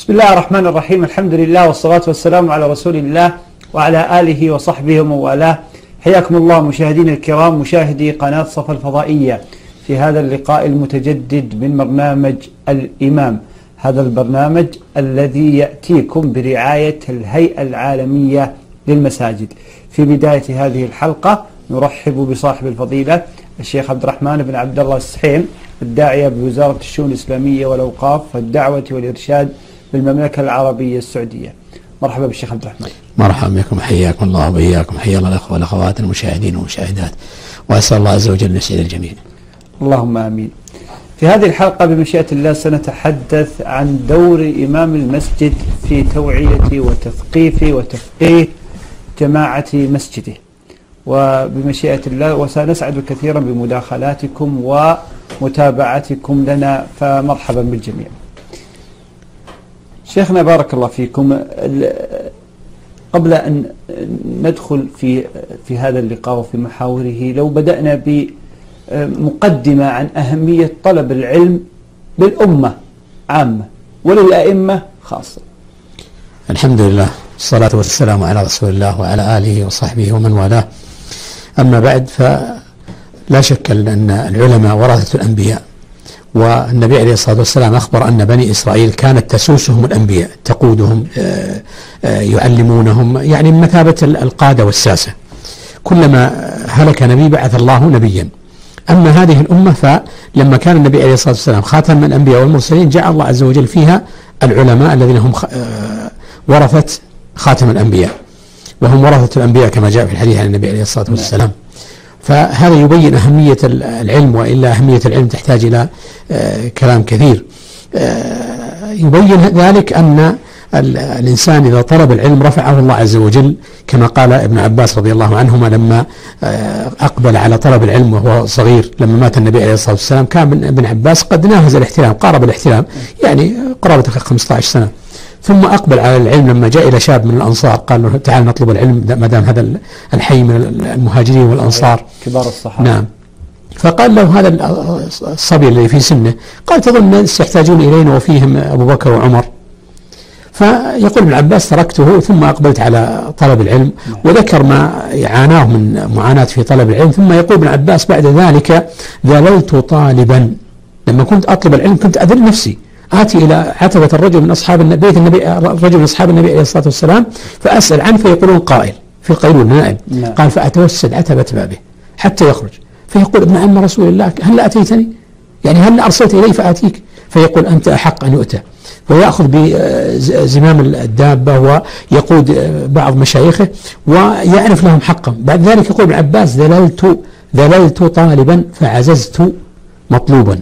بسم الله الرحمن الرحيم. الحمد لله والصلاة والسلام على رسول الله وعلى آله وصحبه ومن والاه. حياكم الله مشاهدينا الكرام مشاهدي قناة صفا الفضائية في هذا اللقاء المتجدد من برنامج الإمام. هذا البرنامج الذي يأتيكم برعاية الهيئة العالمية للمساجد. في بداية هذه الحلقة نرحب بصاحب الفضيلة الشيخ عبد الرحمن بن عبد الله السحيم الداعية بوزارة الشؤون الإسلامية والأوقاف والدعوة والإرشاد بالمملكة العربية السعودية مرحبا بالشيخ عبد الرحمن مرحبا بكم حياكم الله وبياكم حيا الله الأخوة والأخوات المشاهدين والمشاهدات وأسأل الله عز وجل يسعد الجميع. اللهم آمين. في هذه الحلقة بمشيئة الله سنتحدث عن دور إمام المسجد في توعيه وتثقيف وتفقيه جماعة مسجده. وبمشيئة الله وسنسعد كثيرا بمداخلاتكم ومتابعتكم لنا فمرحبا بالجميع. شيخنا بارك الله فيكم قبل أن ندخل في في هذا اللقاء وفي محاوره لو بدأنا بمقدمة عن أهمية طلب العلم للأمة عامة وللأئمة خاصة. الحمد لله والصلاة والسلام على رسول الله وعلى آله وصحبه ومن والاه. أما بعد فلا شك أن العلماء ورثة الأنبياء والنبي عليه الصلاة والسلام أخبر أن بني إسرائيل كانت تسوسهم الأنبياء تقودهم آه، آه، يعلمونهم يعني مثابة القادة والساسة. كلما هلك نبي بعث الله نبيا. أما هذه الأمة فلما كان النبي عليه الصلاة والسلام خاتم الأنبياء والمرسلين جعل الله عز وجل فيها العلماء الذين هم آه، ورثة خاتم الأنبياء. وهم ورثة الأنبياء كما جاء في الحديث عن النبي عليه الصلاة والسلام. فهذا يبين أهمية العلم وإلا أهمية العلم تحتاج إلى آه، كلام كثير. آه، يبين ذلك أن الإنسان إذا طلب العلم رفعه الله عز وجل كما قال ابن عباس رضي الله عنهما لما آه، أقبل على طلب العلم وهو صغير لما مات النبي عليه الصلاة والسلام كان ابن عباس قد ناهز الاحتلام قارب الاحتلام يعني قرابة 15 سنة. ثم أقبل على العلم لما جاء إلى شاب من الأنصار قال له تعال نطلب العلم ما دام هذا الحي من المهاجرين والأنصار. كبار الصحابة. نعم. فقال له هذا الصبي الذي في سنه قال تظن الناس يحتاجون إلينا وفيهم أبو بكر وعمر. فيقول ابن عباس تركته ثم أقبلت على طلب العلم نعم. وذكر ما عاناه من معاناة في طلب العلم. ثم يقول ابن عباس بعد ذلك ذللت طالبا. لما كنت أطلب العلم كنت أذل نفسي. آتي إلى عتبة الرجل من أصحاب النبي بيت النبي رجل من أصحاب النبي عليه الصلاة والسلام فأسأل عنه فيقولون قائل في القيلول نائم نعم. قال فأتوسد عتبة بابه حتى يخرج. فيقول ابن عم رسول الله هل أتيتني؟ يعني هل أرسلت إلي فآتيك؟ فيقول أنت أحق أن يؤتى. ويأخذ بزمام الدابة ويقود بعض مشايخه ويعرف لهم حقا بعد ذلك يقول ابن عباس ذللت ذللت طالبا فعززت مطلوبا.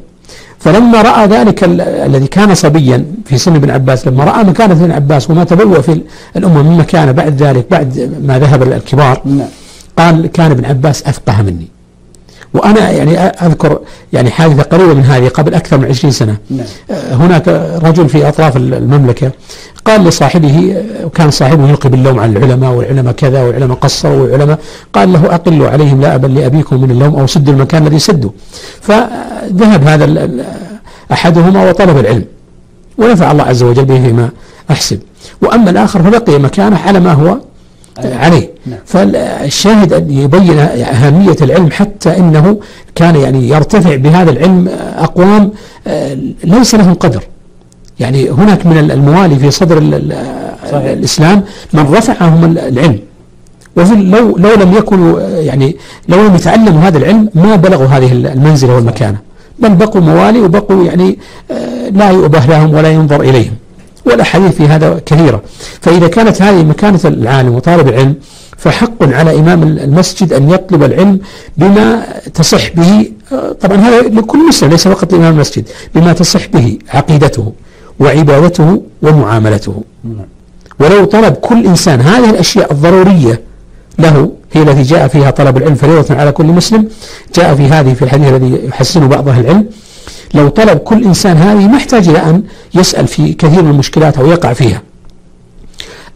فلما رأى ذلك الذي كان صبيا في سن ابن عباس لما رأى مكانة ابن عباس وما تبوأ في الأمة من مكانه بعد ذلك بعد ما ذهب الكبار نعم. قال كان ابن عباس أفقه مني وأنا يعني أذكر يعني حادثة قريبة من هذه قبل أكثر من عشرين سنة. نعم. هناك رجل في أطراف المملكة قال لصاحبه وكان صاحبه يلقي باللوم على العلماء والعلماء كذا والعلماء قصروا والعلماء قال له أقلوا عليهم لا أبا لأبيكم من اللوم أو سدوا المكان الذي سدوا. فذهب هذا أحدهما وطلب العلم ونفع الله عز وجل به فيما أحسب وأما الآخر فبقي مكانه على ما هو عليه. نعم. فالشاهد أن يبين أهمية العلم حتى أنه كان يعني يرتفع بهذا العلم أقوام آه، ليس لهم قدر. يعني هناك من الموالي في صدر صحيح. الإسلام من رفعهم العلم. وفي لو لو لم يكونوا يعني لو لم يتعلموا هذا العلم ما بلغوا هذه المنزلة والمكانة. بل بقوا موالي وبقوا يعني آه، لا يؤبه لهم ولا ينظر إليهم. والاحاديث في هذا كثيرة. فإذا كانت هذه مكانة العالم وطالب العلم فحق على إمام المسجد أن يطلب العلم بما تصح به طبعا هذا لكل مسلم ليس فقط لإمام المسجد بما تصح به عقيدته وعبادته ومعاملته. ولو طلب كل إنسان هذه الأشياء الضرورية له هي التي جاء فيها طلب العلم فريضة على كل مسلم جاء في هذه في الحديث الذي يحسن بعض أهل العلم لو طلب كل إنسان هذه ما يحتاج إلى أن يسأل في كثير من المشكلات أو يقع فيها.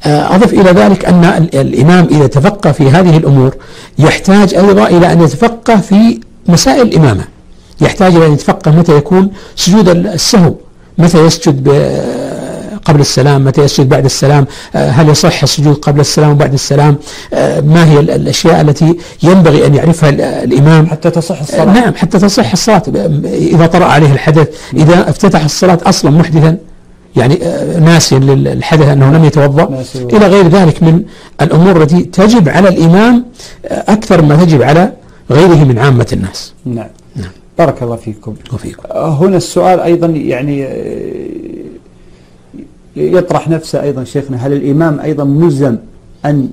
آه، أضف إلى ذلك أن الإمام إذا تفقه في هذه الأمور يحتاج أيضا إلى أن يتفقه في مسائل الإمامة. يحتاج إلى أن يتفقه متى يكون سجود السهو متى يسجد قبل السلام متى يسجد بعد السلام؟ آه، هل يصح السجود قبل السلام وبعد السلام؟ آه، ما هي الأشياء التي ينبغي أن يعرفها الإمام؟ حتى تصح الصلاة. نعم حتى تصح الصلاة. إذا طرأ عليه الحدث إذا افتتح الصلاة أصلا محدثا يعني ناسيا للحدث أنه لم يتوضأ. إلى غير ذلك من الأمور التي تجب على الإمام أكثر ما تجب على غيره من عامة الناس. نعم, نعم. بارك الله فيكم. وفيكم. هنا السؤال أيضا يعني يطرح نفسه أيضا شيخنا. هل الإمام أيضا ملزم أن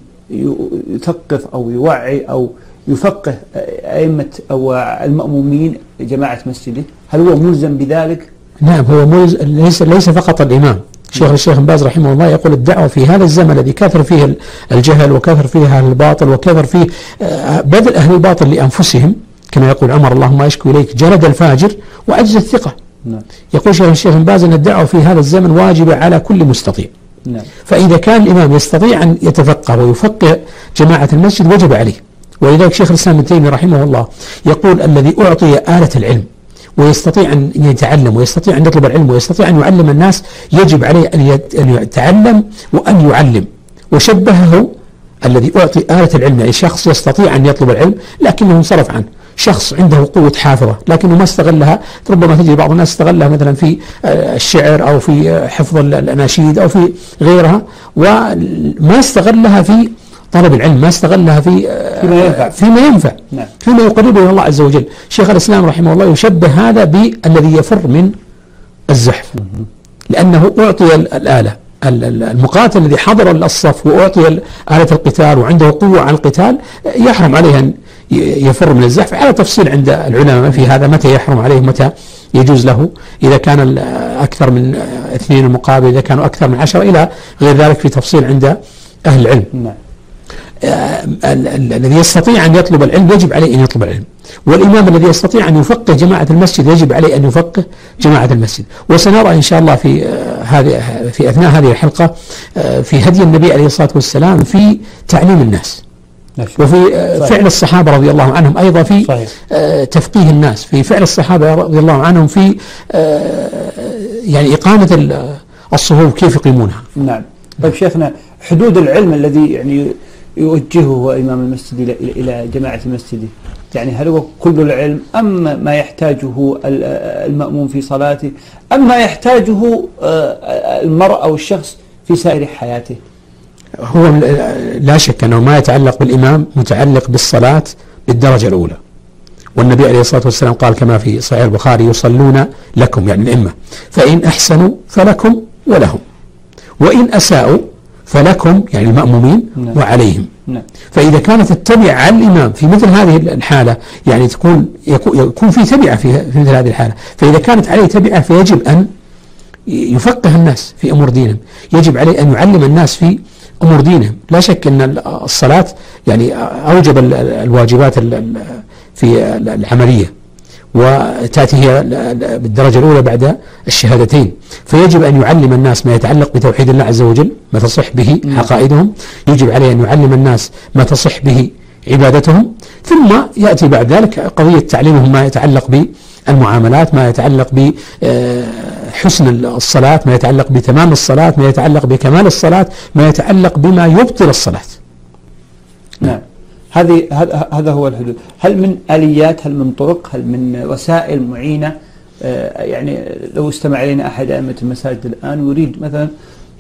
يثقف أو يوعي أو يفقه أئمة أو المأمومين جماعة مسجده؟ هل هو ملزم بذلك؟ نعم هو ملزم ليس, ليس فقط الإمام. شيخ الشيخ بن باز رحمه الله يقول الدعوة في هذا الزمن الذي كثر فيه الجهل وكثر فيه أهل الباطل وكثر فيه آه، بذل أهل الباطل لأنفسهم كما يقول عمر اللهم أشكو إليك جلد الفاجر وعجز الثقة. نعم. يقول شيخ الشيخ بن باز أن الدعوة في هذا الزمن واجبة على كل مستطيع نعم. فإذا كان الإمام يستطيع أن يتفقه ويفقه جماعة المسجد وجب عليه ولذلك شيخ الإسلام ابن تيمية رحمه الله يقول الذي أعطي آلة العلم ويستطيع أن يتعلم ويستطيع أن يطلب العلم ويستطيع أن يعلم الناس يجب عليه أن يتعلم وأن يعلم وشبهه الذي أعطي آلة العلم يعني شخص يستطيع أن يطلب العلم لكنه انصرف عنه شخص عنده قوة حافظة لكنه ما استغلها. ربما تجد بعض الناس استغلها مثلا في آه، الشعر أو في آه، حفظ الأناشيد أو في غيرها وما استغلها في طلب العلم ما استغلها في فيما ينفع. فيما ينفع نعم. فيما يقربه إلى الله عز وجل. شيخ الإسلام رحمه الله يشبه هذا بالذي يفر من الزحف لأنه أعطي الآلة المقاتل الذي حضر الصف وأعطي آلة القتال وعنده قوة على القتال يحرم عليه أن يفر من الزحف على تفصيل عند العلماء في هذا متى يحرم عليه متى يجوز له. إذا كان أكثر من اثنين المقابل إذا كانوا أكثر من عشرة إلى غير ذلك في تفصيل عند أهل العلم. نعم. آه، الذي يستطيع أن يطلب العلم يجب عليه أن يطلب العلم. والإمام الذي يستطيع أن يفقه جماعة المسجد يجب عليه أن يفقه جماعة المسجد. وسنرى إن شاء الله في آه، هذه في أثناء هذه الحلقة آه، في هدي النبي عليه الصلاة والسلام في تعليم الناس. وفي صحيح. فعل الصحابة رضي الله عنهم أيضا في صحيح. تفقيه الناس في فعل الصحابة رضي الله عنهم في يعني إقامة الصفوف كيف يقيمونها نعم طيب شيخنا حدود العلم الذي يعني يوجهه إمام المسجد إلى إلى جماعة المسجد يعني هل هو كل العلم أم ما يحتاجه المأموم في صلاته أم ما يحتاجه آه، المرء أو الشخص في سائر حياته هو لا شك أنه ما يتعلق بالإمام متعلق بالصلاة بالدرجة الأولى. والنبي عليه الصلاة والسلام قال كما في صحيح البخاري يصلون لكم يعني الأئمة. فإن أحسنوا فلكم ولهم وإن أساءوا فلكم يعني المأمومين نعم. وعليهم. نعم. فإذا كانت التبع على الإمام في مثل هذه الحالة يعني تكون يكون في تبعة في, في مثل هذه الحالة. فإذا كانت عليه تبعة فيجب أن يفقه الناس في أمور دينهم. يجب عليه أن يعلم الناس في أمور دينهم. لا شك أن الصلاة يعني أوجب الواجبات في العملية وتأتي هي بالدرجة الأولى بعد الشهادتين. فيجب أن يعلم الناس ما يتعلق بتوحيد الله عز وجل ما تصح به عقائدهم يجب عليه أن يعلم الناس ما تصح به عبادتهم. ثم يأتي بعد ذلك قضية تعليمهم ما يتعلق بالمعاملات ما يتعلق بحسن الصلاة ما يتعلق بتمام الصلاة ما يتعلق بكمال الصلاة ما يتعلق بما يبطل الصلاة. نعم. هذه هذا هو الحدود هل من آليات هل من طرق هل من وسائل معينة؟ آه، يعني لو استمع إلينا أحد أئمة المساجد الآن ويريد مثلا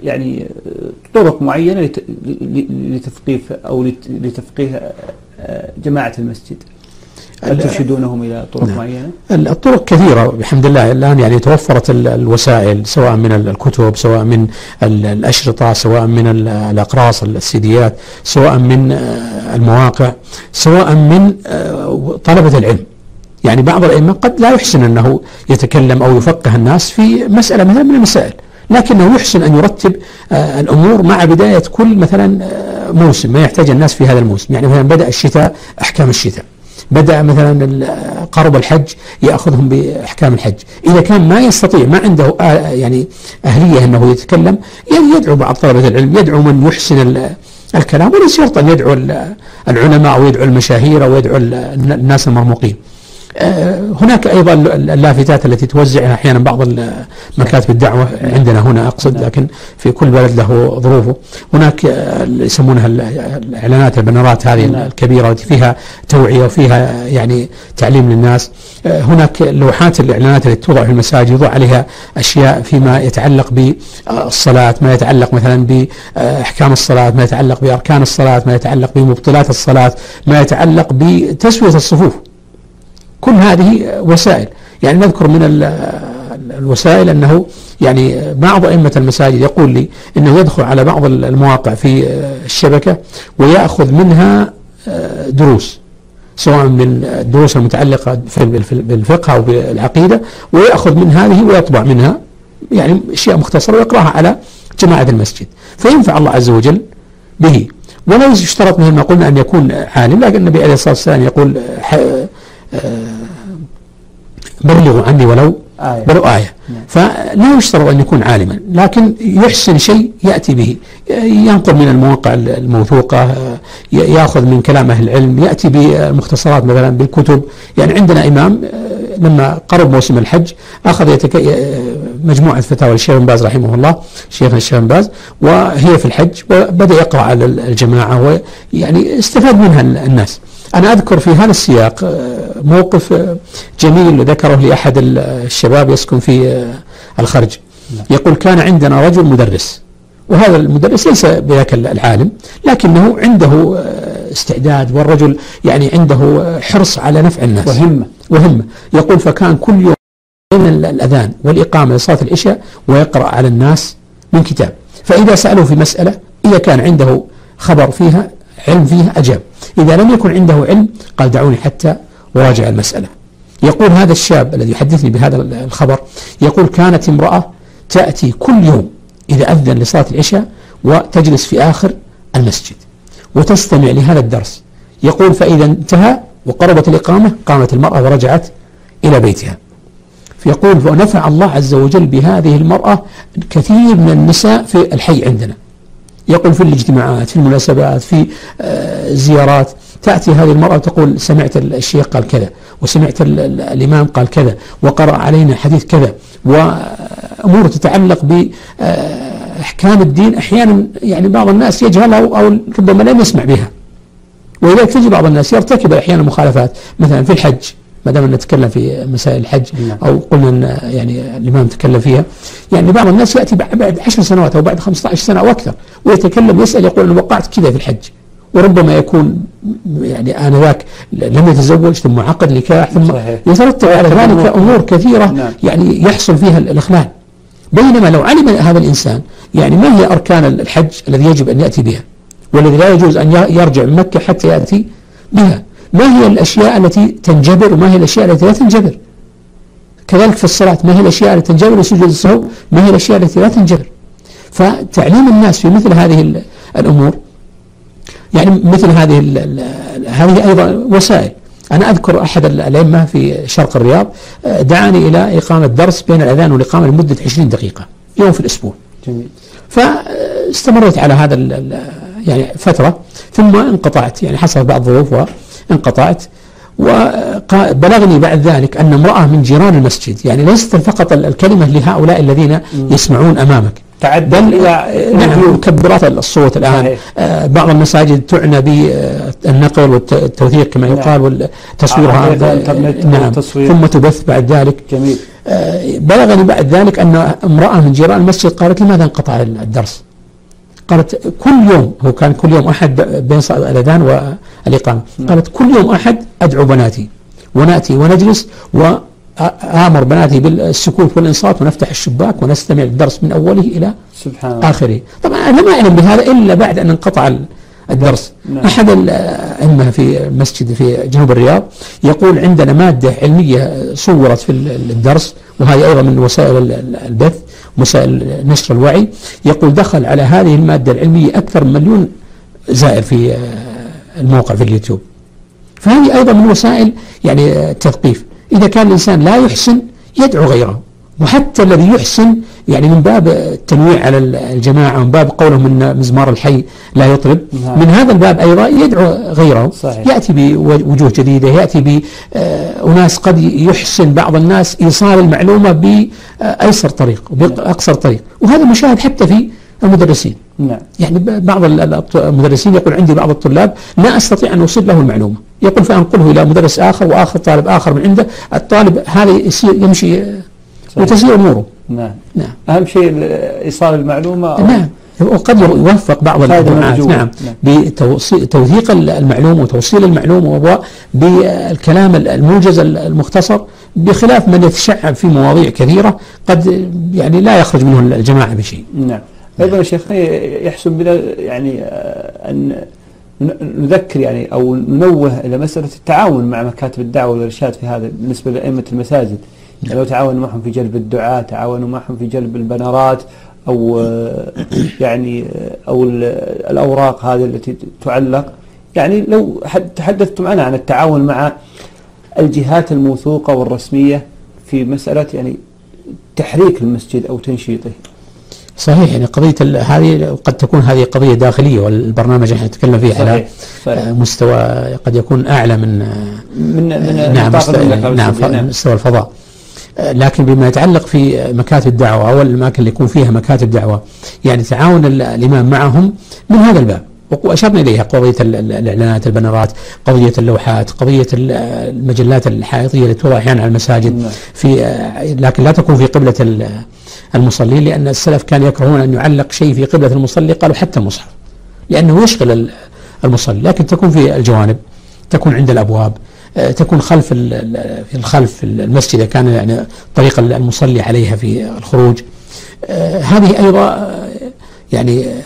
يعني آه، طرق معينة لتثقيف أو لتفقيه آه، جماعة المسجد. هل ترشدونهم إلى طرق نعم. معينة؟ الطرق كثيرة بحمد الله الآن يعني توفرت الوسائل سواء من الكتب سواء من الأشرطة سواء من الأقراص السيديات سواء من آه، المواقع سواء من آه، طلبة العلم يعني بعض الائمه قد لا يحسن أنه يتكلم أو يفقه الناس في مسألة مثلا من المسائل لكنه يحسن أن يرتب آه، الأمور مع بداية كل مثلا موسم ما يحتاج الناس في هذا الموسم يعني مثلا بدأ الشتاء أحكام الشتاء بدأ مثلا قرب الحج يأخذهم بأحكام الحج. إذا كان ما يستطيع ما عنده يعني أهلية أنه يتكلم يعني يدعو بعض طلبة العلم يدعو من يحسن الكلام وليس شرط أن يدعو العلماء أو يدعو المشاهير أو يدعو الناس المرموقين. هناك أيضا اللافتات التي توزعها أحيانا بعض مكاتب الدعوه عندنا هنا أقصد نعم. لكن في كل بلد له ظروفه هناك آه، يسمونها الإعلانات البنرات هذه نعم. الكبيرة التي فيها توعية وفيها يعني تعليم للناس آه، هناك لوحات الإعلانات التي توضع في المساجد يوضع عليها أشياء فيما يتعلق بالصلاة ما يتعلق مثلا بأحكام الصلاة ما يتعلق بأركان الصلاة ما يتعلق بمبطلات الصلاة ما يتعلق بتسوية الصفوف كل هذه وسائل. يعني نذكر من الوسائل أنه يعني بعض أئمة المساجد يقول لي أنه يدخل على بعض المواقع في الشبكة ويأخذ منها آه، دروس سواء من الدروس المتعلقة بالفقه أو بالعقيدة ويأخذ من هذه ويطبع منها يعني أشياء مختصرة ويقرأها على جماعة المسجد. فينفع الله عز وجل به. ولا يشترط مثل ما قلنا أن يكون عالم لكن النبي عليه الصلاة والسلام يقول بلغوا عني ولو آية. ولو آية نعم. فلا يشترط أن يكون عالما لكن يحسن شيء يأتي به ينقل من المواقع الموثوقة يأخذ من كلام أهل العلم يأتي بمختصرات مثلا بالكتب يعني عندنا إمام لما قرب موسم الحج أخذ يتك... مجموعة فتاوى للشيخ بن باز رحمه الله شيخنا الشيخ بن باز وهي في الحج وبدأ يقرأ على الجماعة ويعني استفاد منها الناس أنا أذكر في هذا السياق آه، موقف آه، جميل ذكره لأحد الشباب يسكن في آه، الخرج. نعم. يقول كان عندنا رجل مدرس وهذا المدرس ليس بذاك العالم لكنه عنده استعداد والرجل يعني عنده حرص على نفع الناس. وهمة. وهمة. يقول فكان كل يوم بين الأذان والإقامة لصلاة العشاء ويقرأ على الناس من كتاب. فإذا سألوا في مسألة إذا كان عنده خبر فيها علم فيها أجاب. إذا لم يكن عنده علم قال دعوني حتى أراجع المسألة. يقول هذا الشاب الذي يحدثني بهذا الخبر يقول كانت امرأة تأتي كل يوم إذا أذن لصلاة العشاء وتجلس في آخر المسجد وتستمع لهذا الدرس. يقول فإذا انتهى وقربت الإقامة قامت المرأة ورجعت إلى بيتها. فيقول ونفع الله عز وجل بهذه المرأة كثير من النساء في الحي عندنا. يقول في الاجتماعات في المناسبات في آه، زيارات. تأتي هذه المرأة تقول سمعت الشيخ قال كذا وسمعت الإمام قال كذا وقرأ علينا حديث كذا وأمور تتعلق بأحكام الدين أحيانا يعني بعض الناس يجهلها أو ربما لم يسمع بها. ولذلك تجي بعض الناس يرتكب أحيانا مخالفات مثلا في الحج. ما دام نتكلم في مسائل الحج نعم. أو قلنا أن يعني الإمام تكلم فيها يعني بعض الناس يأتي بعد 10 سنوات أو بعد 15 سنة أو أكثر ويتكلم يسال يقول أنا وقعت كذا في الحج وربما يكون يعني انذاك لم يتزوج ثم عقد نكاح ثم يترتب على ذلك أمور كثيرة نعم. يعني يحصل فيها الإخلال بينما لو علم هذا الإنسان يعني ما هي أركان الحج الذي يجب أن يأتي بها والذي لا يجوز أن يرجع من مكة حتى يأتي بها ما هي الأشياء التي تنجبر وما هي الأشياء التي لا تنجبر؟ كذلك في الصلاة ما هي الأشياء التي تنجبر؟ وسجود السهو ما هي الأشياء التي لا تنجبر؟ فتعليم الناس في مثل هذه الأمور يعني مثل هذه هذه أيضا وسائل. أنا أذكر أحد الأئمة في شرق الرياض آه، دعاني إلى إقامة درس بين الأذان والإقامة لمدة 20 دقيقة يوم في الأسبوع. جميل. فاستمريت على هذا يعني فترة ثم انقطعت يعني حصل بعض الظروف انقطعت وبلغني بعد ذلك أن امرأة من جيران المسجد يعني ليست فقط الكلمة لهؤلاء الذين يسمعون أمامك. تعدل إلى نعم مكبرات الصوت الآن. آه بعض المساجد تعنى بالنقل والتوثيق كما نعم. يقال والتصوير هذا. نعم. ثم تبث بعد ذلك. جميل. آه بلغني بعد ذلك أن امرأة من جيران المسجد قالت لماذا انقطع الدرس؟ قالت كل يوم هو كان كل يوم أحد بين الأذان والإقامة. نعم. قالت كل يوم أحد أدعو بناتي ونأتي ونجلس وآمر بناتي بالسكوت والإنصات ونفتح الشباك ونستمع الدرس من أوله إلى سبحان آخره. طبعا أنا ما أعلم بهذا إلا بعد أن انقطع الدرس. نعم. أحد الأئمة في المسجد في جنوب الرياض يقول عندنا مادة علمية صورت في الدرس وهذه أيضا من وسائل البث وسائل نشر الوعي. يقول دخل على هذه المادة العلمية أكثر من مليون زائر في آه، الموقع في اليوتيوب. فهذه أيضا من وسائل يعني التثقيف إذا كان الإنسان لا يحسن يدعو غيره. وحتى الذي يحسن يعني من باب التنويع على الجماعة ومن باب قولهم أن مزمار الحي لا يطرب. نعم. من هذا الباب أيضا يدعو غيره. صحيح. يأتي بوجوه جديدة يأتي بأناس قد يحسن بعض الناس إيصال المعلومة بأيسر طريق وبأقصر طريق. وهذا مشاهد حتى في المدرسين. نعم. يعني بعض المدرسين يقول عندي بعض الطلاب لا أستطيع أن أوصل له المعلومة. يقول فأنقله إلى مدرس آخر وآخر طالب آخر من عنده. الطالب هذا يمشي وتسير اموره نعم. نعم. أهم شيء إيصال المعلومة نعم. وقد يوفق بعض الجماعات. نعم. نعم. بتوثيق المعلومة وتوصيل المعلومة بالكلام الموجز المختصر بخلاف من يتشعب في مواضيع كثيرة قد يعني لا يخرج منه الجماعة بشيء. نعم. أيضا يا شيخنا يحسن بنا يعني آه، أن نذكر يعني أو ننوه إلى مسألة التعاون مع مكاتب الدعوة والإرشاد في هذا بالنسبة لأئمة المساجد. لو تعاونوا معهم في جلب الدعاء تعاونوا معهم في جلب البنرات أو آه، يعني آه، أو ال- الأوراق هذه التي تعلق. يعني لو حد- تحدثتم أنا عن التعاون مع الجهات الموثوقة والرسمية في مسألة يعني تحريك المسجد أو تنشيطه. صحيح يعني قضية ال- هذه قد تكون هذه قضية داخلية والبرنامج إحنا نتكلم فيه على صحيح صحيح. آه، مستوى قد يكون أعلى من من من نعم نطاق مست- المملكة نعم. ف- مستوى الفضاء. لكن بما يتعلق في مكاتب الدعوة أو الأماكن اللي يكون فيها مكاتب دعوة يعني تعاون ال- الإمام معهم من هذا الباب وأشرنا إليها قضية ال- ال- الإعلانات البنرات قضية اللوحات قضية ال- المجلات الحائطية اللي توضع أحيانا على المساجد نعم. في لكن لا تكون في قبلة ال- المصلين لأن السلف كان يكرهون أن يعلق شيء في قبلة المصلي قالوا حتى المصحف لأنه يشغل ال- المصلي لكن تكون في الجوانب تكون عند الأبواب تكون خلف في الخلف المسجد كان يعني طريق المصلي عليها في الخروج. آه، هذه أيضا آه، يعني آه،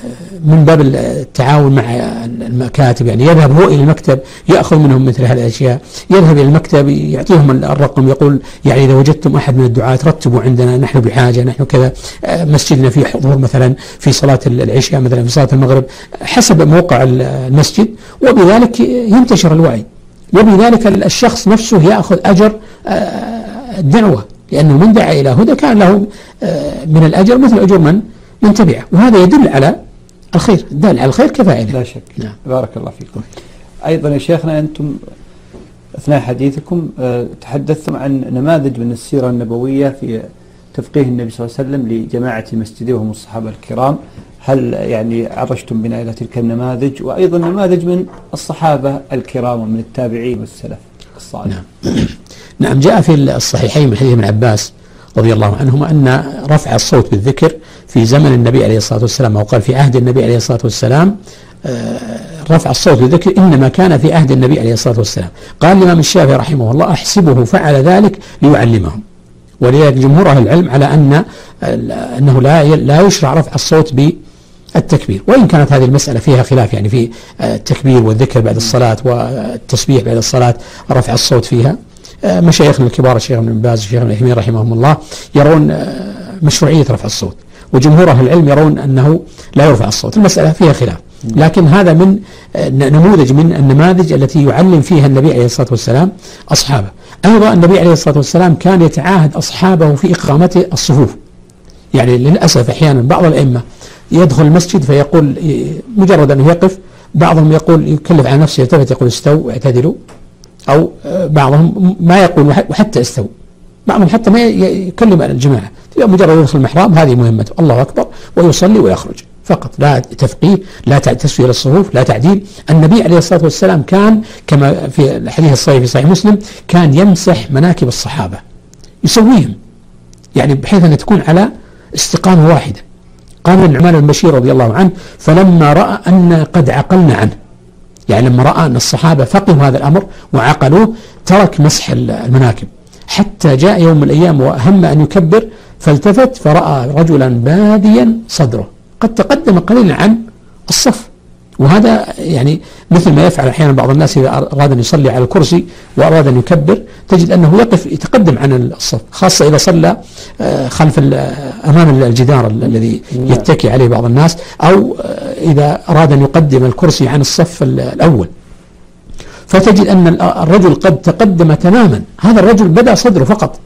من باب التعاون مع المكاتب. يعني يذهب هو إلى المكتب يأخذ منهم مثل هذه الأشياء يذهب إلى المكتب يعطيهم الرقم يقول يعني إذا وجدتم أحد من الدعاة رتبوا عندنا نحن بحاجة نحن كذا. آه، مسجدنا فيه حضور مثلا في صلاة العشاء مثلا في صلاة المغرب حسب موقع المسجد وبذلك ينتشر الوعي. وبذلك الشخص نفسه يأخذ أجر آه، الدعوة لأنه من دعا إلى هدى كان له آه، من الأجر مثل أجور من؟ من تبعه. وهذا يدل على الخير الدال على الخير كفاعله لا شك. نعم. بارك الله فيكم. أيضا يا شيخنا أنتم أثناء حديثكم آه، تحدثتم عن نماذج من السيرة النبوية في تفقيه النبي صلى الله عليه وسلم لجماعة مسجده وهم الصحابة الكرام. هل يعني عرجتم بنا إلى تلك النماذج؟ وأيضا نماذج من الصحابة الكرام ومن التابعين والسلف الصالح. نعم. نعم جاء في الصحيحين من حديث ابن عباس رضي الله عنهما أن رفع الصوت بالذكر في زمن النبي عليه الصلاة والسلام أو قال في عهد النبي عليه الصلاة والسلام آه، رفع الصوت بالذكر إنما كان في عهد النبي عليه الصلاة والسلام. قال الإمام الشافعي رحمه الله أحسبه فعل ذلك ليعلمهم ولذلك جمهور أهل العلم على أن أنه لا لا يشرع رفع الصوت بالتكبير وإن كانت هذه المسألة فيها خلاف يعني في التكبير والذكر بعد الصلاة والتسبيح بعد الصلاة رفع الصوت فيها. آه، مشايخنا الكبار الشيخ ابن باز الشيخ ابن رحمهم الله يرون آه، مشروعية رفع الصوت وجمهور أهل العلم يرون أنه لا يرفع الصوت. المسألة فيها خلاف لكن هذا من آه، نموذج من النماذج التي يعلم فيها النبي عليه الصلاة والسلام أصحابه. أيضا النبي عليه الصلاة والسلام كان يتعاهد أصحابه في إقامة الصفوف. يعني للأسف أحيانا بعض الأئمة يدخل المسجد فيقول مجرد أنه يقف بعضهم يقول يكلف على نفسه يلتفت يقول استووا اعتدلوا. أو بعضهم ما يقول وح- وحتى استووا. بعضهم حتى ما يكلم الجماعة. مجرد يدخل المحراب هذه مهمته الله أكبر. ويصلي ويخرج. فقط لا تفقيه لا تسوية للصفوف لا تعديل. النبي عليه الصلاة والسلام كان كما في الحديث الصحيح في صحيح مسلم كان يمسح مناكب الصحابة. يسويهم. يعني بحيث أن تكون على استقامة واحدة. قال النعمان بن بشير رضي الله عنه فلما رأى أن قد عقلنا عنه. يعني لما رأى أن الصحابة فقهوا هذا الأمر وعقلوه ترك مسح المناكب. حتى جاء يوم من الأيام وهم أن يكبر فالتفت فرأى رجلا باديا صدره. قد تقدم قليلا عن الصف. وهذا يعني مثل ما يفعل أحيانا بعض الناس إذا أراد أن يصلي على الكرسي وأراد أن يكبر تجد أنه يقف يتقدم عن الصف خاصة إذا صلى آه، خلف أمام الجدار ال- الذي نعم. يتكي عليه بعض الناس أو آه، إذا أراد أن يقدم الكرسي عن الصف ال- الأول. فتجد ال- الرجل قد تقدم تماما. هذا الرجل بدا صدره فقط.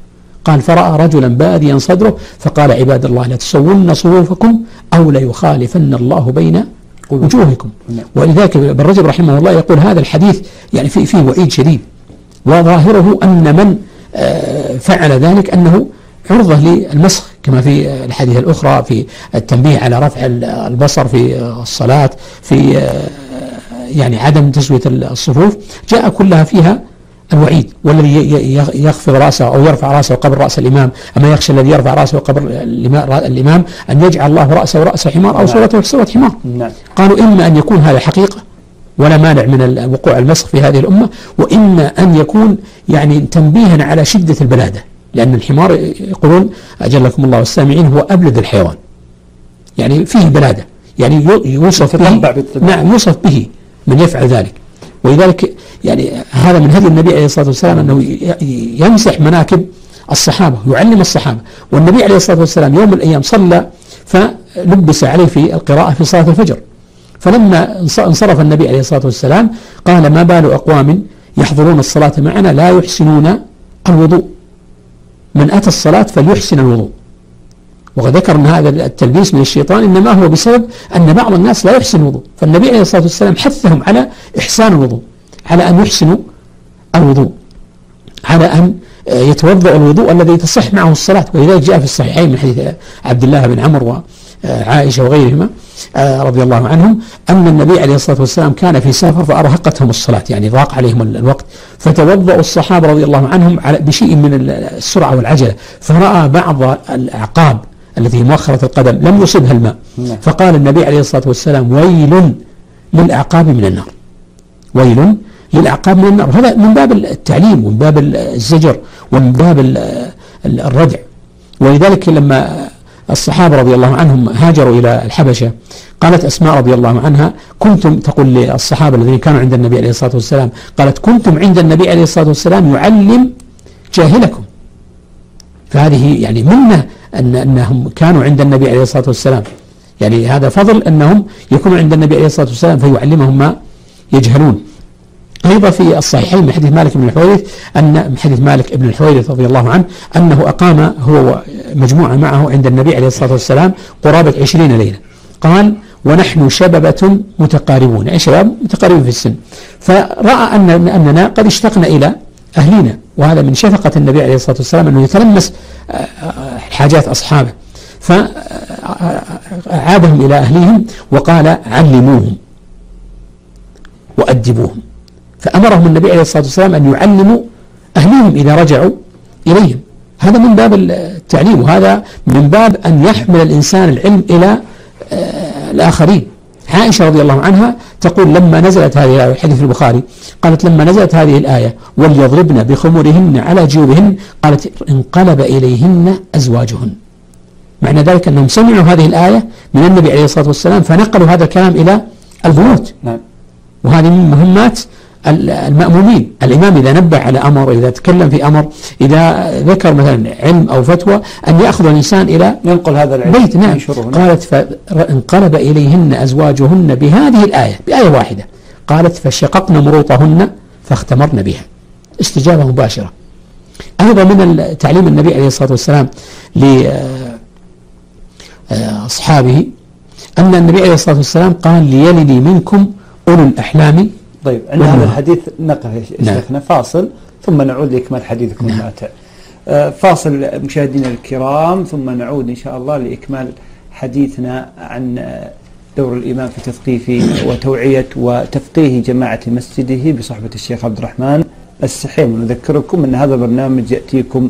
قال فرأى رجلا باديا صدره فقال عباد الله لا تسون صفوفكم أو ليخالفن الله بين وجوهكم. ولذلك ابن رجب رحمه الله يقول هذا الحديث يعني فيه فيه وعيد شديد. وظاهره أن من آه، فعل ذلك أنه عرضة للمسخ كما في الحديث الأخرى في التنبيه على رفع البصر في الصلاة في آه، يعني عدم تسوية الصفوف. جاء كلها فيها الوعيد والذي يخفض رأسه أو يرفع رأسه قبل رأس الإمام. أما يخشى الذي يرفع رأسه قبل الإمام أن يجعل الله رأسه رأس حمار أو صورته صورة حمار. نعم. قالوا إما أن يكون هذا حقيقة ولا مانع من وقوع المسخ في هذه الأمة وإما أن يكون يعني تنبيها على شدة البلادة. لأن الحمار يقولون أجلكم الله والسامعين هو أبلد الحيوان. يعني فيه بلادة. يعني يو- يوصف به. نعم يوصف به من يفعل ذلك. ولذلك يعني هذا من هدي النبي عليه الصلاة والسلام أنه يمسح مناكب الصحابة يعلم الصحابة. والنبي عليه الصلاة والسلام يوم من الأيام صلى فلبس عليه في القراءة في صلاة الفجر. فلما انص- انصرف النبي عليه الصلاة والسلام قال ما بال أقوام يحضرون الصلاة معنا لا يحسنون الوضوء. من أتى الصلاة فليحسن الوضوء. وقد ذكر أن هذا التلبيس من الشيطان إنما هو بسبب أن بعض الناس لا يحسن الوضوء. فالنبي عليه الصلاة والسلام حثهم على إحسان الوضوء. على أن يحسنوا الوضوء على أن آه، يتوضأ الوضوء الذي تصح معه الصلاة ولذلك جاء في الصحيحين من حديث آه، عبد الله بن عمرو وعائشة وغيرهما آه، رضي الله عنهم أن النبي عليه الصلاة والسلام كان في سفر فأرهقتهم الصلاة يعني ضاق عليهم ال- الوقت فتوضأوا الصحابة رضي الله عنهم على بشيء من ال- السرعة والعجلة فرأى بعض الأعقاب التي مؤخرة القدم لم يصبها الماء نعم. فقال النبي عليه الصلاة والسلام ويل للأعقاب من النار ويل للأعقاب من النار هذا من باب التعليم ومن باب الزجر ومن باب ال- ال- الردع. ولذلك لما الصحابة رضي الله عنهم هاجروا إلى الحبشة قالت أسماء رضي الله عنها كنتم تقول للصحابة الذين كانوا عند النبي عليه الصلاة والسلام قالت كنتم عند النبي عليه الصلاة والسلام يعلم جاهلكم. فهذه يعني منة أن أنهم كانوا عند النبي عليه الصلاة والسلام. يعني هذا فضل أنهم يكونوا عند النبي عليه الصلاة والسلام فيعلمهم ما يجهلون. أيضا في الصحيحين من حديث مالك بن الحويرث أن من حديث مالك بن الحويرث رضي الله عنه أنه أقام هو مجموعة معه عند النبي عليه الصلاة والسلام قرابة عشرين ليلة. قال ونحن شببة متقاربون. يعني شباب متقاربون في السن. فرأى أن أننا قد اشتقنا إلى أهلنا وهذا من شفقة النبي عليه الصلاة والسلام أنه يتلمس آه، حاجات أصحابه. فعادهم إلى أهليهم وقال علموهم وأدبوهم. فأمرهم النبي عليه الصلاة والسلام أن يعلموا أهلهم إذا رجعوا إليهم. هذا من باب التعليم وهذا من باب أن يحمل الإنسان العلم إلى آه، الآخرين. عائشة رضي الله عنها تقول لما نزلت هذه الآية حديث البخاري قالت لما نزلت هذه الآية وليضربن بخمرهن على جيوبهن قالت انقلب إليهن أزواجهن. معنى ذلك أنهم سمعوا هذه الآية من النبي عليه الصلاة والسلام فنقلوا هذا الكلام إلى البيوت. نعم. وهذه من مهمات المأمومين. الإمام إذا نبه على أمر إذا تكلم في أمر إذا ذكر مثلا علم أو فتوى أن يأخذ الإنسان إلى ينقل هذا العلم بيت. نعم. قالت فانقلب إليهن أزواجهن بهذه الآية بآية واحدة. قالت فشققن مروطهن فاختمرن بها. استجابة مباشرة. أيضا من تعليم النبي عليه الصلاة والسلام لأصحابه أن النبي عليه الصلاة والسلام قال ليلني منكم أولو الأحلام طيب عند نعم. هذا الحديث نقف يا نعم. شيخنا فاصل ثم نعود لإكمال حديثكم الماتع آه، فاصل مشاهدينا الكرام ثم نعود إن شاء الله لإكمال حديثنا عن آه، دور الإمام في تثقيف وتوعية وتفقيه جماعة مسجده بصحبة الشيخ عبد الرحمن السحيم ونذكركم أن هذا البرنامج يأتيكم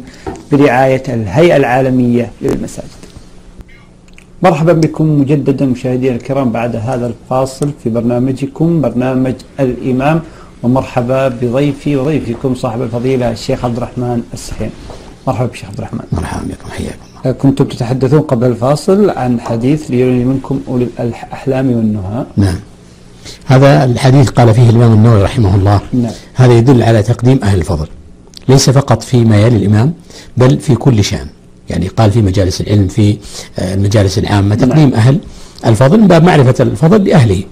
برعاية الهيئة العالمية للمساجد مرحبا بكم مجددا مشاهدينا الكرام بعد هذا الفاصل في برنامجكم برنامج الإمام. ومرحبا بضيفي وضيفكم صاحب الفضيلة الشيخ عبد الرحمن السحيم. مرحبا بشيخ عبد الرحمن. مرحبا بكم حياكم الله. كنتم تتحدثون قبل الفاصل عن حديث ليرني منكم أولي الأحلام والنهى. نعم. هذا الحديث قال فيه الإمام النووي رحمه الله. نعم. هذا يدل على تقديم أهل الفضل. ليس فقط فيما يلي الإمام بل في كل شأن. يعني قال في مجالس العلم في آه، المجالس العامة تقديم أهل الفضل من باب معرفة الفضل لأهله.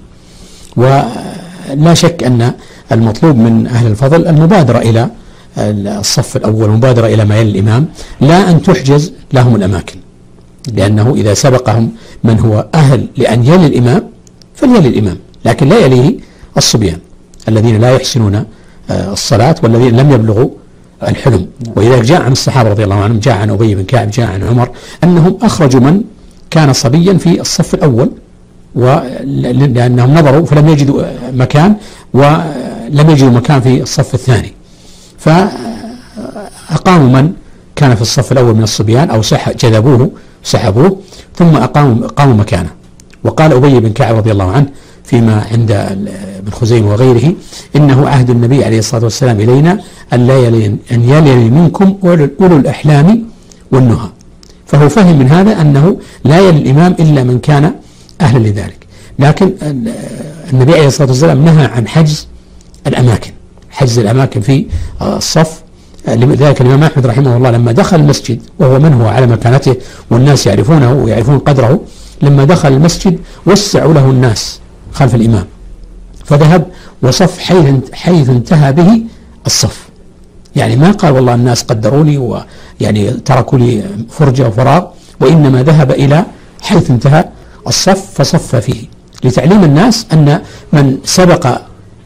ولا شك أن المطلوب من أهل الفضل المبادرة إلى الصف الأول مبادرة إلى ما يلي الإمام لا أن تحجز لهم الأماكن. لأنه إذا سبقهم من هو أهل لأن يلي الإمام فليلي الإمام لكن لا يليه الصبيان الذين لا يحسنون آه، الصلاة والذين لم يبلغوا الحلم. ولذلك جاء عن الصحابة رضي الله عنهم جاء عن أبي بن كعب جاء عن عمر أنهم أخرجوا من كان صبيا في الصف الأول ولأنهم نظروا فلم يجدوا مكان ولم يجدوا مكان في الصف الثاني. فأقاموا من كان في الصف الأول من الصبيان أو سح جذبوه سحبوه ثم أقاموا قاموا مكانه. وقال أبي بن كعب رضي الله عنه فيما عند ابن خزيمة وغيره إنه عهد النبي عليه الصلاة والسلام إلينا أن لا أن يلي منكم أولو الأحلام والنهى. فهو فهم من هذا أنه لا يلي الإمام إلا من كان أهلا لذلك. لكن النبي عليه الصلاة والسلام نهى عن حجز الأماكن حجز الأماكن في الصف. لذلك الإمام أحمد رحمه الله لما دخل المسجد وهو من هو على مكانته والناس يعرفونه ويعرفون قدره لما دخل المسجد وسعوا له الناس خلف الإمام. فذهب وصف حيث حيث انتهى به الصف. يعني ما قال والله الناس قدروني ويعني تركوا لي فرجة وفراغ وإنما ذهب إلى حيث انتهى الصف فصف فيه. لتعليم الناس أن من سبق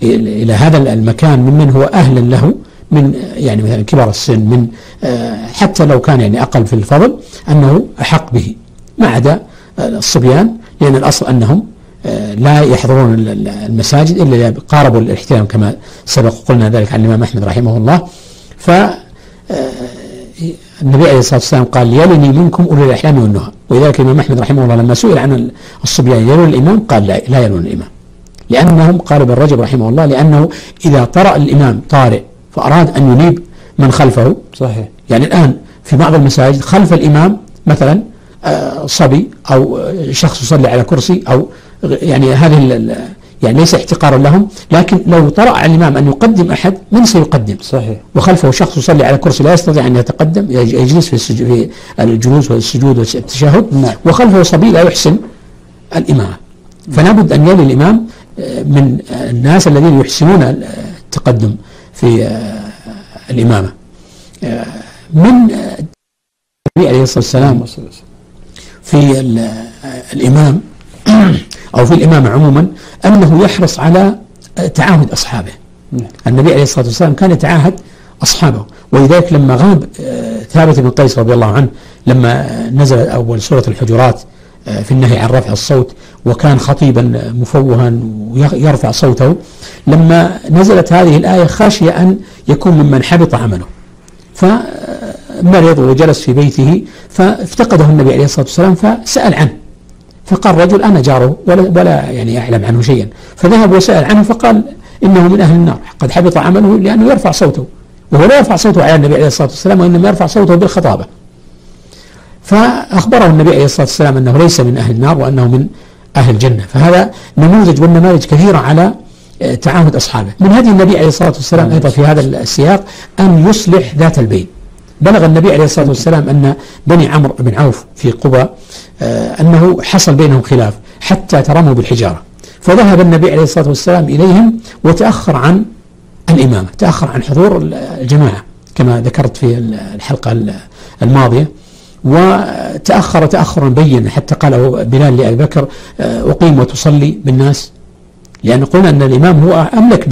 إلى هذا المكان ممن هو أهلا له من يعني مثلا كبار السن من آه، حتى لو كان يعني أقل في الفضل أنه أحق به. ما عدا الصبيان لأن الأصل أنهم آه، لا يحضرون المساجد إلا قاربوا الاحترام كما سبق قلنا ذلك عن الإمام أحمد رحمه الله. ف آه، النبي عليه الصلاة والسلام قال يلني منكم أولي الأحلام والنهى. ولذلك الإمام أحمد رحمه الله لما سئل عن الصبيان يلون الإمام؟ قال لا, لا يلون الإمام. لأنهم قال ابن رجب رحمه الله لأنه إذا طرأ الإمام طارئ فأراد أن ينيب من خلفه. صحيح. يعني الآن في بعض المساجد خلف الإمام مثلا آه، صبي أو شخص يصلي على كرسي أو يعني هذه يعني ليس احتقارا لهم لكن لو طرأ على الإمام أن يقدم أحد من سيقدم؟ صحيح. وخلفه شخص يصلي على كرسي لا يستطيع أن يتقدم يجلس في, في الجلوس والسجود والتشهد نعم. وخلفه صبي لا يحسن الإمامة فلا بد أن يلي الإمام آه، من الناس الذين يحسنون التقدم في آه، الإمامة. آه، من النبي عليه الصلاة والسلام في الإمام أو في الإمامة عموما أنه يحرص على تعاهد أصحابه. نعم. النبي عليه الصلاة والسلام كان يتعاهد أصحابه. ولذلك لما غاب آه، ثابت بن قيس رضي الله عنه لما نزل أول سورة الحجرات آه، في النهي عن رفع الصوت وكان خطيبا مفوها ويرفع صوته لما نزلت هذه الآية خشي أن يكون ممن حبط عمله. فمرض وجلس في بيته فافتقده النبي عليه الصلاة والسلام فسأل عنه. فقال رجل أنا جاره ولا, ولا يعني أعلم عنه شيئا. فذهب وسأل عنه فقال إنه من أهل النار. قد حبط عمله لأنه يرفع صوته وهو لا يرفع صوته على النبي عليه الصلاة والسلام وإنما يرفع صوته بالخطابة. فأخبره النبي عليه الصلاة والسلام أنه ليس من أهل النار وأنه من أهل الجنة. فهذا نموذج والنماذج كثيرة على آه، تعاهد أصحابه. من هدي النبي عليه الصلاة والسلام أيضا في هذا السياق أن يصلح ذات البين بلغ النبي عليه الصلاة والسلام أن بني عمرو بن عوف في قبى آه، أنه حصل بينهم خلاف حتى ترموا بالحجارة. فذهب النبي عليه الصلاة والسلام إليهم وتأخر عن الإمامة تأخر عن حضور الجماعة كما ذكرت في الحلقة الماضية. وتأخر تأخرا بينا حتى قال بلال لأبي بكر آه، أقيم وتصلي بالناس. لأن قلنا أن الإمام هو أملك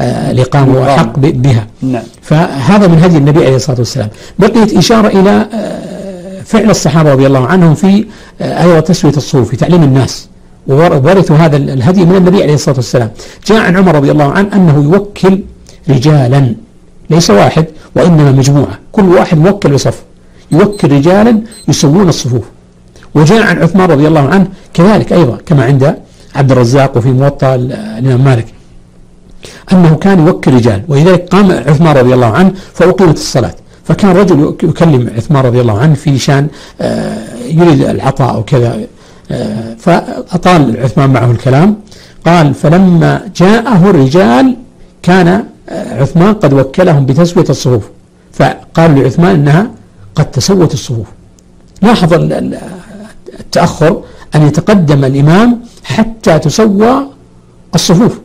بالإقامة وأحق بها. نعم. فهذا من هدي النبي عليه الصلاة والسلام. بقيت إشارة إلى آه، فعل الصحابة رضي الله عنهم في آه، أيضا تسوية الصوف في تعليم الناس. وورثوا هذا الهدي من النبي عليه الصلاة والسلام. جاء عن عمر رضي الله عنه أنه يوكل رجالا. ليس واحد وإنما مجموعة. كل واحد موكل بصف. يوكل رجالا يسوون الصفوف. وجاء عن عثمان رضي الله عنه كذلك أيضا كما عند عبد الرزاق وفي موطأ الإمام مالك. أنه كان يوكل رجال. ولذلك قام عثمان رضي الله عنه فأقيمت الصلاة. فكان رجل يكلم عثمان رضي الله عنه في شان آه، يريد العطاء أو كذا آه، فأطال عثمان معه الكلام. قال فلما جاءه الرجال كان آه، عثمان قد وكلهم بتسوية الصفوف. فقالوا لعثمان إنها قد تسوت الصفوف. لاحظ التأخر أن يتقدم الإمام حتى تسوى الصفوف.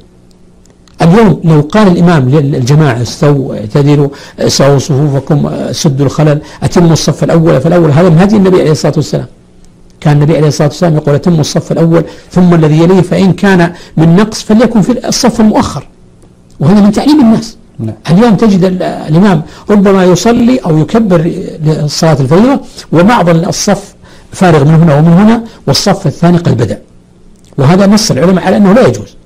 اليوم لو قال الإمام للجماعة استووا اعتدلوا سعوا صفوفكم سدوا الخلل أتموا الصف الأول فالأول هذا من هدي النبي عليه الصلاة والسلام. كان النبي عليه الصلاة والسلام يقول أتموا الصف الأول ثم الذي يليه فإن كان من نقص فليكن في الصف المؤخر. وهذا من تعليم الناس. نعم. اليوم تجد الإمام ربما يصلي أو يكبر لصلاة الفريضة وبعض الصف فارغ من هنا ومن هنا والصف الثاني قد بدأ. وهذا نص العلماء على أنه لا يجوز.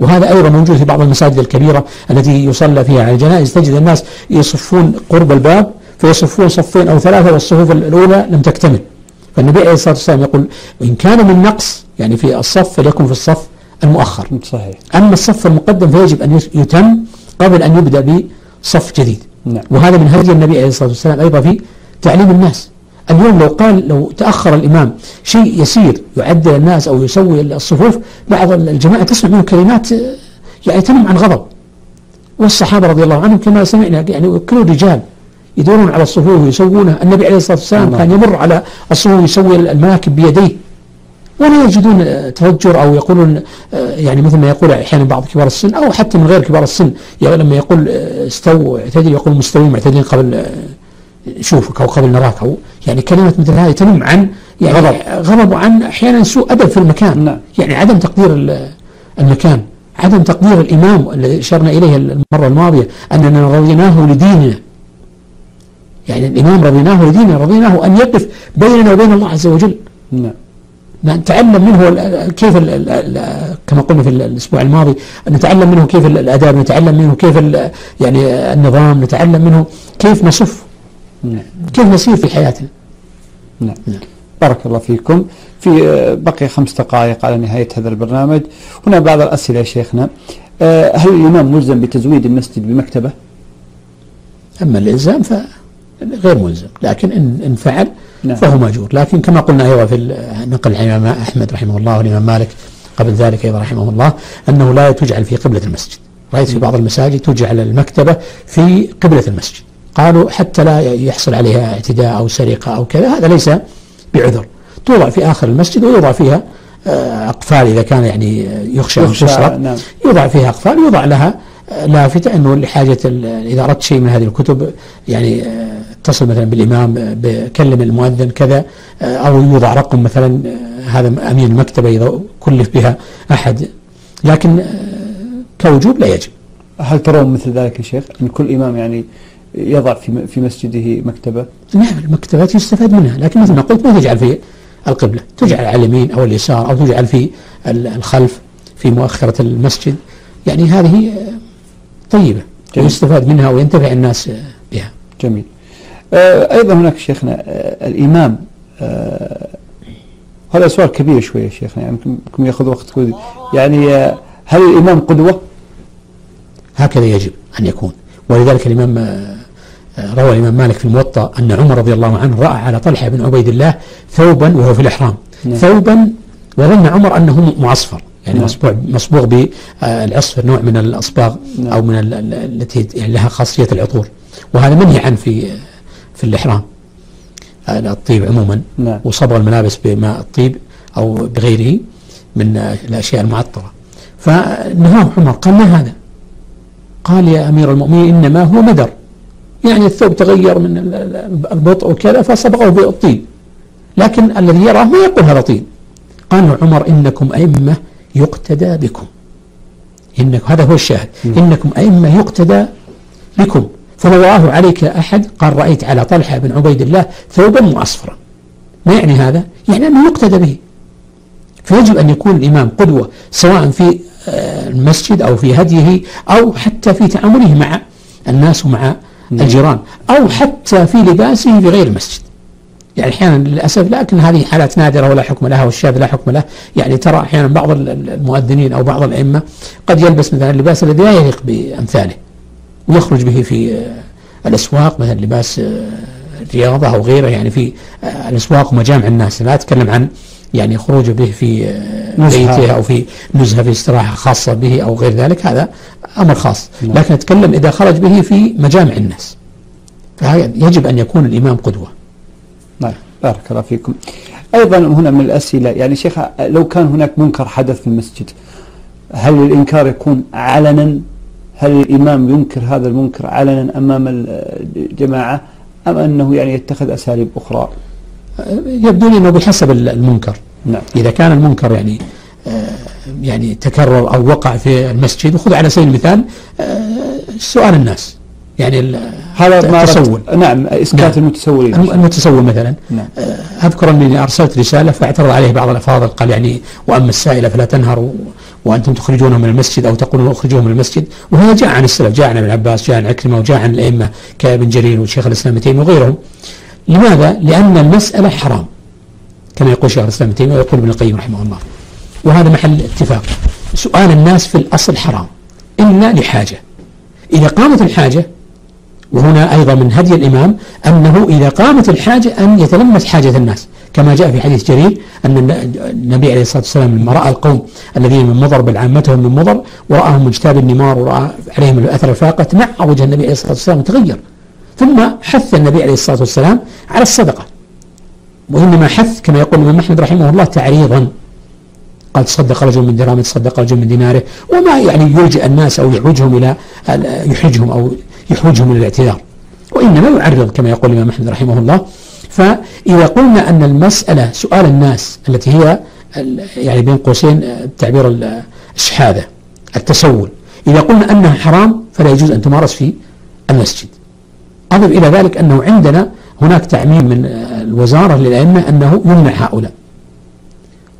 وهذا أيضا موجود في بعض المساجد الكبيرة التي يصلى فيها على الجنائز. تجد الناس يصفون قرب الباب فيصفون صفين أو ثلاثة والصفوف الأولى لم تكتمل. فالنبي عليه الصلاة والسلام يقول إن كان من نقص يعني في الصف فليكن في الصف المؤخر. صحيح. أما الصف المقدم فيجب أن يتم قبل أن يبدأ بصف جديد. نعم. وهذا من هدي النبي عليه الصلاة والسلام أيضا في تعليم الناس. اليوم لو قال لو تأخر الإمام شيء يسير يعدل الناس أو يسوي الصفوف بعض الجماعة تسمع منه كلمات يعني تنم عن غضب. والصحابة رضي الله عنهم كما سمعنا يعني كل رجال يدورون على الصفوف ويسوونها. النبي عليه الصلاة والسلام كان يمر على الصفوف يسوي المناكب بيديه. ولا يجدون توجر أو يقولون يعني مثل ما يقول أحيانا بعض كبار السن أو حتى من غير كبار السن. يعني لما يقول استووا اعتدل يقول مستوين معتدلين قبل نشوفك أو قبل نراك أو يعني كلمة مثل هذه تنم عن يعني غضب. غضب وعن أحيانا سوء أدب في المكان. نعم. يعني عدم تقدير المكان عدم تقدير الإمام الذي أشرنا إليه المرة الماضية أننا رضيناه لديننا. يعني الإمام رضيناه لديننا رضيناه أن يقف بيننا وبين الله عز وجل. نعم. نتعلم منه كيف ال ال كما قلنا في الأسبوع الماضي نتعلم منه كيف الأداب نتعلم منه كيف يعني النظام نتعلم منه كيف نصف. نعم. كيف نسير في حياتنا نعم. نعم. بارك الله فيكم. في بقي خمس دقائق على نهاية هذا البرنامج. هنا بعض الأسئلة يا شيخنا. هل الإمام ملزم بتزويد المسجد بمكتبة؟ أما الإلزام فغير ملزم. لكن إن, إن فعل نعم. فهو ماجور لكن كما قلنا أيضا في نقل الإمام أحمد رحمه الله والإمام مالك قبل ذلك أيضا رحمه الله أنه لا تجعل في قبلة المسجد. رأيت في بعض المساجد تجعل المكتبة في قبلة المسجد. قالوا حتى لا يحصل عليها اعتداء أو سرقة أو كذا هذا ليس بعذر. توضع في آخر المسجد ويوضع فيها أقفال إذا كان يعني يخشى أن تسرق نعم. يوضع فيها أقفال يوضع لها لافتة. أنه لحاجة إذا أردت شيء من هذه الكتب يعني اتصل مثلا بالإمام بكلم المؤذن كذا أو يوضع رقم مثلا هذا أمين المكتبة إذا كلف بها أحد. لكن كوجوب لا يجب. هل ترون مثل ذلك يا شيخ؟ أن كل إمام يعني يضع في في مسجده مكتبة؟ نعم المكتبات يستفاد منها لكن مثل ما قلت ما تجعل في القبلة تجعل على اليمين أو اليسار أو تجعل في الخلف في مؤخرة المسجد يعني هذه طيبة جميل. ويستفاد منها وينتفع الناس بها جميل آه أيضا هناك شيخنا آه الإمام آه هذا سؤال كبير شوية شيخنا يعني يمكن يأخذ وقت كوي. يعني هل الإمام قدوة؟ هكذا يجب أن يكون ولذلك الإمام روى الإمام مالك في الموطأ أن عمر رضي الله عنه رأى على طلحة بن عبيد الله ثوبا وهو في الإحرام. نعم. ثوبا وظن عمر أنه معصفر يعني نعم. مصبوغ مصبوغ بالعصفر نوع من الأصباغ نعم. أو من ال- ال- التي يعني لها خاصية العطور. وهذا منهي عنه في في الإحرام آه، الطيب عموما. نعم. وصبغ الملابس بماء الطيب أو بغيره من آه، الأشياء المعطرة. فنهاه عمر قال ما هذا؟ قال يا أمير المؤمنين إنما هو مدر. يعني الثوب تغير من ال- ال- البطء وكذا فصبغه بالطيب لكن الذي يراه ما يقول هذا طيب قال عمر إنكم أئمة يقتدى بكم. إنك هذا هو الشاهد. إنكم أئمة يقتدى بكم. فلو رآه عليك أحد. قال رأيت على طلحة بن عبيد الله ثوبا معصفرا ما يعني هذا؟ يعني أنه يقتدى به. فيجب أن يكون الإمام قدوة سواء في آه، المسجد أو في هديه أو حتى في تعامله مع الناس ومع الجيران أو حتى في لباسه في غير المسجد. يعني أحيانا للأسف لكن هذه حالات نادرة ولا حكم لها والشاذ لا حكم له. يعني ترى أحيانا بعض ال- ال- المؤذنين أو بعض الأئمة قد يلبس مثلا اللباس الذي لا يليق بأمثاله ويخرج به في آه، الأسواق مثلا لباس آه، الرياضة أو غيره. يعني في آه، الأسواق ومجامع الناس لا أتكلم عن يعني خروجه به في نزهة. بيته أو في نزهة في استراحة خاصة به أو غير ذلك هذا أمر خاص. نعم. لكن أتكلم إذا خرج به في مجامع الناس. فيجب أن يكون الإمام قدوة. نعم. بارك الله فيكم. أيضا هنا من الأسئلة يعني شيخ لو كان هناك منكر حدث في المسجد هل الإنكار يكون علنا؟ هل الإمام ينكر هذا المنكر علنا أمام الجماعة أم أنه يعني يتخذ أساليب أخرى؟ يبدو لي أنه بحسب المنكر. نعم. إذا كان المنكر يعني آه، يعني تكرر أو وقع في المسجد وخذ على سبيل المثال آه، سؤال الناس. يعني هذا ما أردت- نعم إسكات نعم. المتسولين. الم- المتسول مثلا. نعم. آه، أذكر أني أرسلت رسالة فاعترض عليه بعض الأفاضل قال يعني وأما السائل فلا تنهروا وأنتم تخرجونه من المسجد أو تقولون أخرجوه من المسجد. وهذا جاء عن السلف جاء عن ابن عباس جاء عن عكرمة وجاء عن الأئمة كابن جرير وشيخ الإسلام تيمية وغيرهم. لماذا؟ لأن المسألة حرام كما يقول شيخ الإسلام تيمية ويقول ابن القيم رحمه الله. وهذا محل اتفاق. سؤال الناس في الأصل حرام إلا لحاجة. إذا قامت الحاجة وهنا أيضا من هدي الإمام أنه إذا قامت الحاجة أن يتلمس حاجة الناس. كما جاء في حديث جرير أن الن- النبي عليه الصلاة والسلام لما رأى القوم الذين من مضر بل عامتهم من مضر ورآهم مجتاب النمار ورأى عليهم الأثر الفاقة تنعى وجه النبي عليه الصلاة والسلام وتغير ثم حث النبي عليه الصلاة والسلام على الصدقة. وإنما حث كما يقول الإمام أحمد رحمه الله تعريضا. قال تصدق رجل من درهمه تصدق رجل من ديناره. وما يعني يلجئ الناس أو يحوجهم إلى يحرجهم أو يحوجهم إلى الاعتذار. وإنما يعرض كما يقول الإمام أحمد رحمه الله. فإذا قلنا أن المسألة سؤال الناس التي هي يعني بين قوسين آه، تعبير ال- الشحاذة التسول. إذا قلنا أنها حرام فلا يجوز أن تمارس في المسجد. أضف إلى ذلك أنه عندنا هناك تعميم من الوزارة للأئمة أنه يمنع هؤلاء.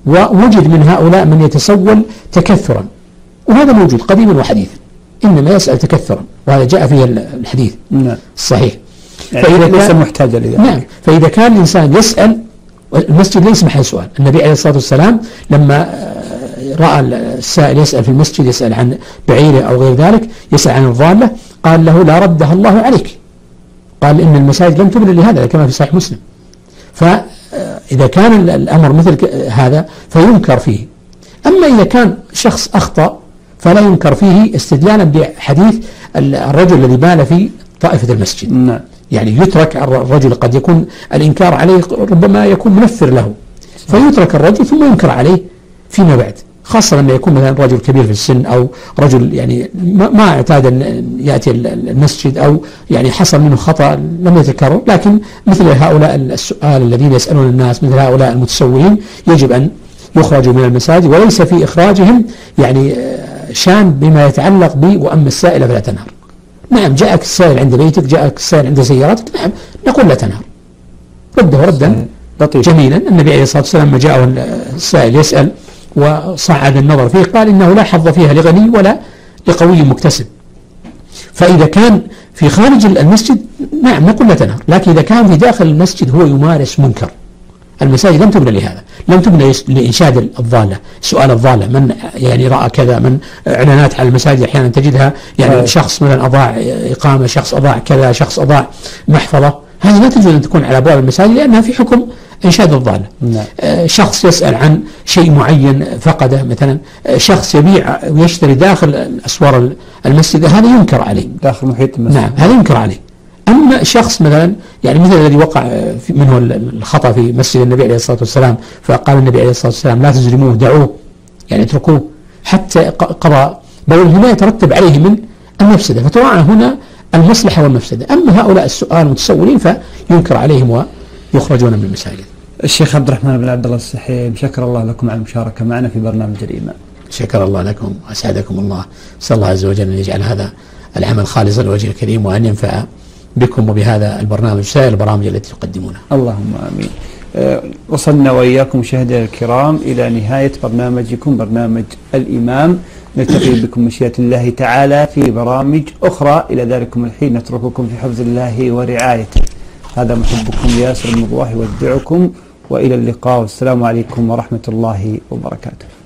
ووجد من هؤلاء من يتسول تكثرا. وهذا موجود قديما وحديثا. إنما يسأل تكثرا. وهذا جاء فيه الحديث. نعم. الصحيح يعني فإذا ليس كان- محتاجا لذلك. نعم. فإذا كان الإنسان يسأل المسجد ليس محل سؤال. النبي عليه الصلاة والسلام لما آه، رأى السائل يسأل في المسجد يسأل عن بعيره أو غير ذلك يسأل عن الضالة قال له لا ردها الله عليك. قال إن المساجد لم تبنى لهذا كما في صحيح مسلم. فإذا كان ال- الأمر مثل هذا فينكر فيه. أما إذا كان شخص أخطأ فلا ينكر فيه استدلالا بحديث ال- الرجل الذي بال في طائفة المسجد. نعم. يعني يترك الر- الرجل قد يكون الإنكار عليه ربما يكون منفر له. فيترك الرجل ثم ينكر عليه فيما بعد. خاصة لما يكون مثلا رجل كبير في السن أو رجل يعني ما اعتاد أن يأتي ال- ال- المسجد أو يعني حصل منه خطأ لم يتكرر لكن مثل هؤلاء السؤال الذين يسألون الناس مثل هؤلاء المتسولين يجب أن يخرجوا من المساجد وليس في إخراجهم يعني آه، شان بما يتعلق ب وأما السائل فلا تنهر. نعم جاءك السائل عند بيتك جاءك السائل عند سيارتك نعم نقول لا تنهر. رده ردا لطيف. جميلا. النبي عليه الصلاة والسلام لما جاءه السائل يسأل وصعد النظر فيه قال إنه لا حظ فيها لغني ولا لقوي مكتسب. فإذا كان في خارج المسجد نعم نقول لا تنهر لكن إذا كان في داخل المسجد هو يمارس منكر. المساجد لم تبنى لهذا لم تبنى لإنشاد الضالة سؤال الضالة من يعني رأى كذا من إعلانات على المساجد أحيانا تجدها يعني آه. شخص مثلا أضاع إقامة شخص أضاع كذا شخص أضاع محفظة. هذه لا تجوز أن تكون على أبواب المساجد لأنها في حكم إنشاد الضالة. نعم. آه، شخص يسأل عن شيء معين فقده مثلا آه، شخص يبيع ويشتري داخل أسوار المسجد هذا ينكر عليه. داخل محيط المسجد. نعم هذا ينكر عليه. أما شخص مثلا يعني مثل الذي وقع منه ال- الخطأ في مسجد النبي عليه الصلاة والسلام فقال النبي عليه الصلاة والسلام لا تزرموه دعوه يعني اتركوه حتى قضى. بل لا يترتب عليه من المفسدة فتراعى هنا المصلحة والمفسدة. أما هؤلاء السؤال المتسولين فينكر عليهم ويخرجون من المساجد. الشيخ عبد الرحمن بن عبد الله السحيم شكر الله لكم على المشاركة معنا في برنامج الإيمان. شكر الله لكم وأسعدكم الله. نسأل الله عز وجل أن يجعل هذا العمل خالصا لوجه الكريم وأن ينفع بكم وبهذا البرنامج وسائر البرامج التي تقدمونها. اللهم آمين. آه، وصلنا وإياكم مشاهدينا الكرام إلى نهاية برنامجكم برنامج الإمام نلتقي بكم مشيئة الله تعالى في برامج أخرى إلى ذلكم الحين نترككم في حفظ الله ورعايته. هذا محبكم ياسر المضواحي يودعكم وإلى اللقاء والسلام عليكم ورحمة الله وبركاته.